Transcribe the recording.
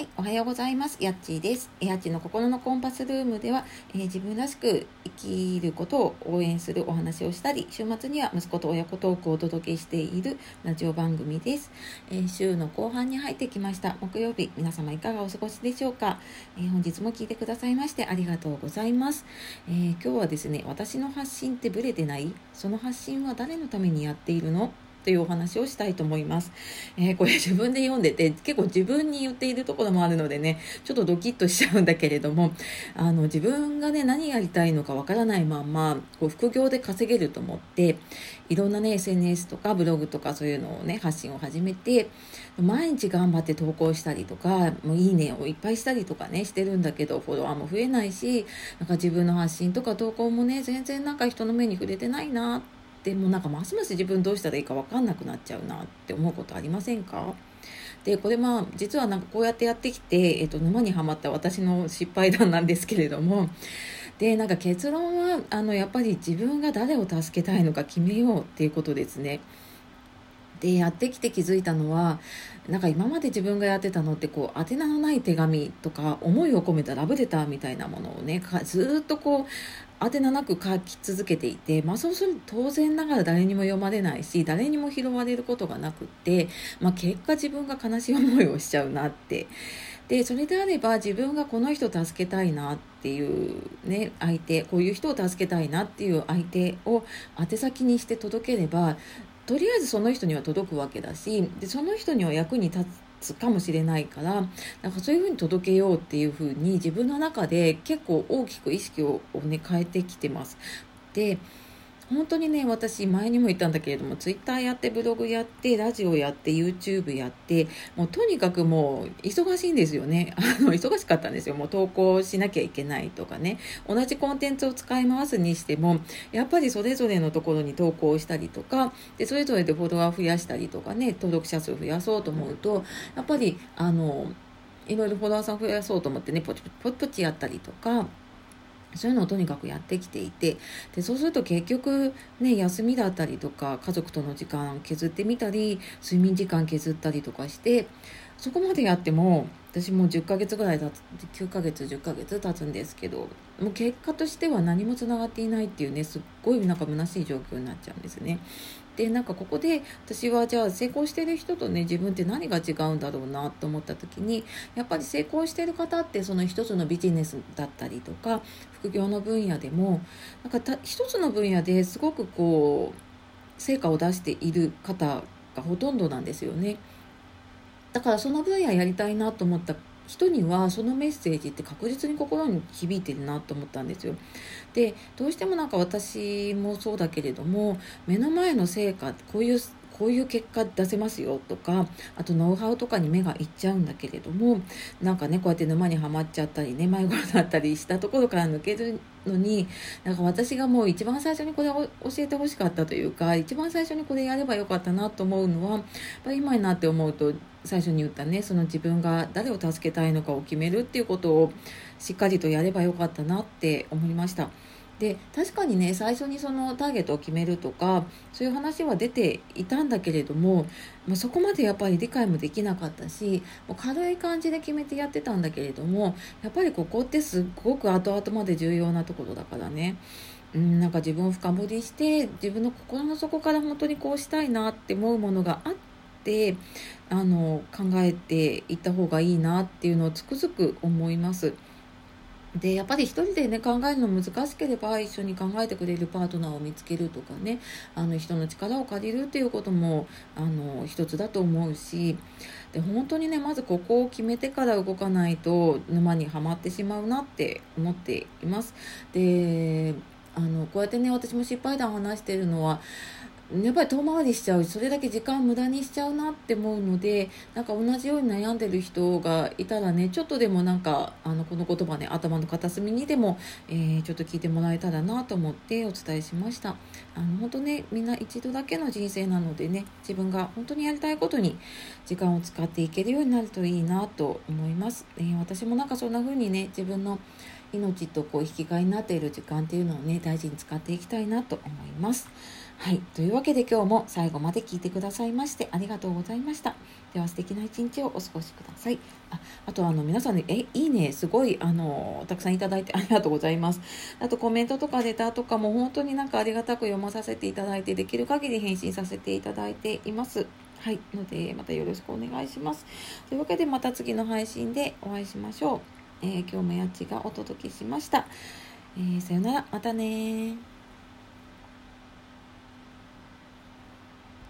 はい、おはようございます。やっちーです。やっちの心のコンパスルームでは、えー、自分らしく生きることを応援するお話をしたり、週末には息子と親子トークをお届けしているラジオ番組です。えー、週の後半に入ってきました。木曜日、皆様いかがお過ごしでしょうか、えー、本日も聞いてくださいましてありがとうございます、え今日はですね、私の発信ってブレてない？その発信は誰のためにやっているの？というお話をしたいと思います。えー、これ自分で読んでて結構自分に言っているところもあるのでね、ちょっとドキッとしちゃうんだけれども、あの自分がね、何やりたいのかわからないまんま、こう副業で稼げると思って、いろんなね、SNS とかブログとかそういうのをね、発信を始めて、毎日頑張って投稿したりとか、もういいねをいっぱいしたりとかね、してるんだけど、フォロワーも増えないし、なんか自分の発信とか投稿もね、全然なんか人の目に触れてないなって、でもなんかますます自分どうしたらいいか分かんなくなっちゃうなって思うことありませんか？でこれまあ実はなんかこうやってやってきて、えっと、沼にはまった私の失敗談なんですけれどもでなんか結論はあのやっぱり自分が誰を助けたいのか決めようっていうことですね。でやってきて気づいたのはなんか今まで自分がやってたのってこう宛名のない手紙とか思いを込めたラブレターみたいなものをねずっとこう宛名なく書き続けていて、まあ、そうすると当然ながら誰にも読まれないし誰にも拾われることがなくって、まあ、結果自分が悲しい思いをしちゃうなって。でそれであれば自分がこの人を助けたいなっていうね相手こういう人を助けたいなっていう相手を宛先にして届ければとりあえずその人には届くわけだしでその人には役に立つかもしれないからなんかそういうふうに届けようっていうふうに自分の中で結構大きく意識をね変えてきてます。で本当にね私前にも言ったんだけれどもツイッターやってブログやってラジオやって YouTube やってもうとにかくもう忙しいんですよね。あの忙しかったんですよ。もう投稿しなきゃいけないとかね。同じコンテンツを使い回すにしてもやっぱりそれぞれのところに投稿したりとかでそれぞれでフォロワー増やしたりとかね登録者数増やそうと思うとやっぱりあのいろいろフォロワーさん増やそうと思ってねポチポチポチやったりとかそういうのをとにかくやってきていてでそうすると結局ね休みだったりとか家族との時間削ってみたり睡眠時間削ったりとかしてそこまでやっても私もう10ヶ月ぐらい経つ9ヶ月10ヶ月経つんですけどもう結果としては何もつながっていないっていうねすっごいなんか虚しい状況になっちゃうんですね。でなんかここで私はじゃあ成功してる人とね自分って何が違うんだろうなと思った時にやっぱり成功してる方ってその一つのビジネスだったりとか副業の分野でもなんかた一つの分野ですごくこう成果を出している方がほとんどなんですよね。だからその分野やりたいなと思った人にはそのメッセージって確実に心に響いてるなと思ったんですよ。でどうしてもなんか私もそうだけれども目の前の成果こういうこういう結果出せますよとかあとノウハウとかに目がいっちゃうんだけれどもなんかねこうやって沼にはまっちゃったりね迷子になったりしたところから抜けるのになんか私がもう一番最初にこれを教えてほしかったというか一番最初にこれやればよかったなと思うのはやっぱ今になって思うと最初に言ったねその自分が誰を助けたいのかを決めるっていうことをしっかりとやればよかったなって思いました。で確かにね最初にそのターゲットを決めるとかそういう話は出ていたんだけれども、まあ、そこまでやっぱり理解もできなかったしもう軽い感じで決めてやってたんだけれどもやっぱりここってすっごく後々まで重要なところだからね。うん、なんか自分を深掘りして自分の心の底から本当にこうしたいなって思うものがあってあの考えていった方がいいなっていうのをつくづく思います。でやっぱり一人でね考えるの難しければ一緒に考えてくれるパートナーを見つけるとかねあの人の力を借りるっていうこともあの一つだと思うしで本当にねまずここを決めてから動かないと沼にはまってしまうなって思っています。であのこうやってね私も失敗談話してるのはやっぱり遠回りしちゃうそれだけ時間無駄にしちゃうなって思うのでなんか同じように悩んでる人がいたらねちょっとでもなんかあのこの言葉ね頭の片隅にでも、えー、ちょっと聞いてもらえたらなと思ってお伝えしましたあの本当ねみんな一度だけの人生なのでね自分が本当にやりたいことに時間を使っていけるようになるといいなと思います、えー、私もなんかそんな風にね自分の命とこう引き換えになっている時間っていうのをね大事に使っていきたいなと思います。はい。というわけで今日も最後まで聞いてくださいましてありがとうございました。では素敵な一日をお過ごしください。ああとあの皆さんね、え、いいね、すごいあの、たくさんいただいて ありがとうございます。あとコメントとかレタとかも本当になんかありがたく読まさせていただいて、できる限り返信させていただいています。はい。ので、またよろしくお願いします。というわけでまた次の配信でお会いしましょう。えー、今日もやっちがお届けしました。えー、さよなら、またね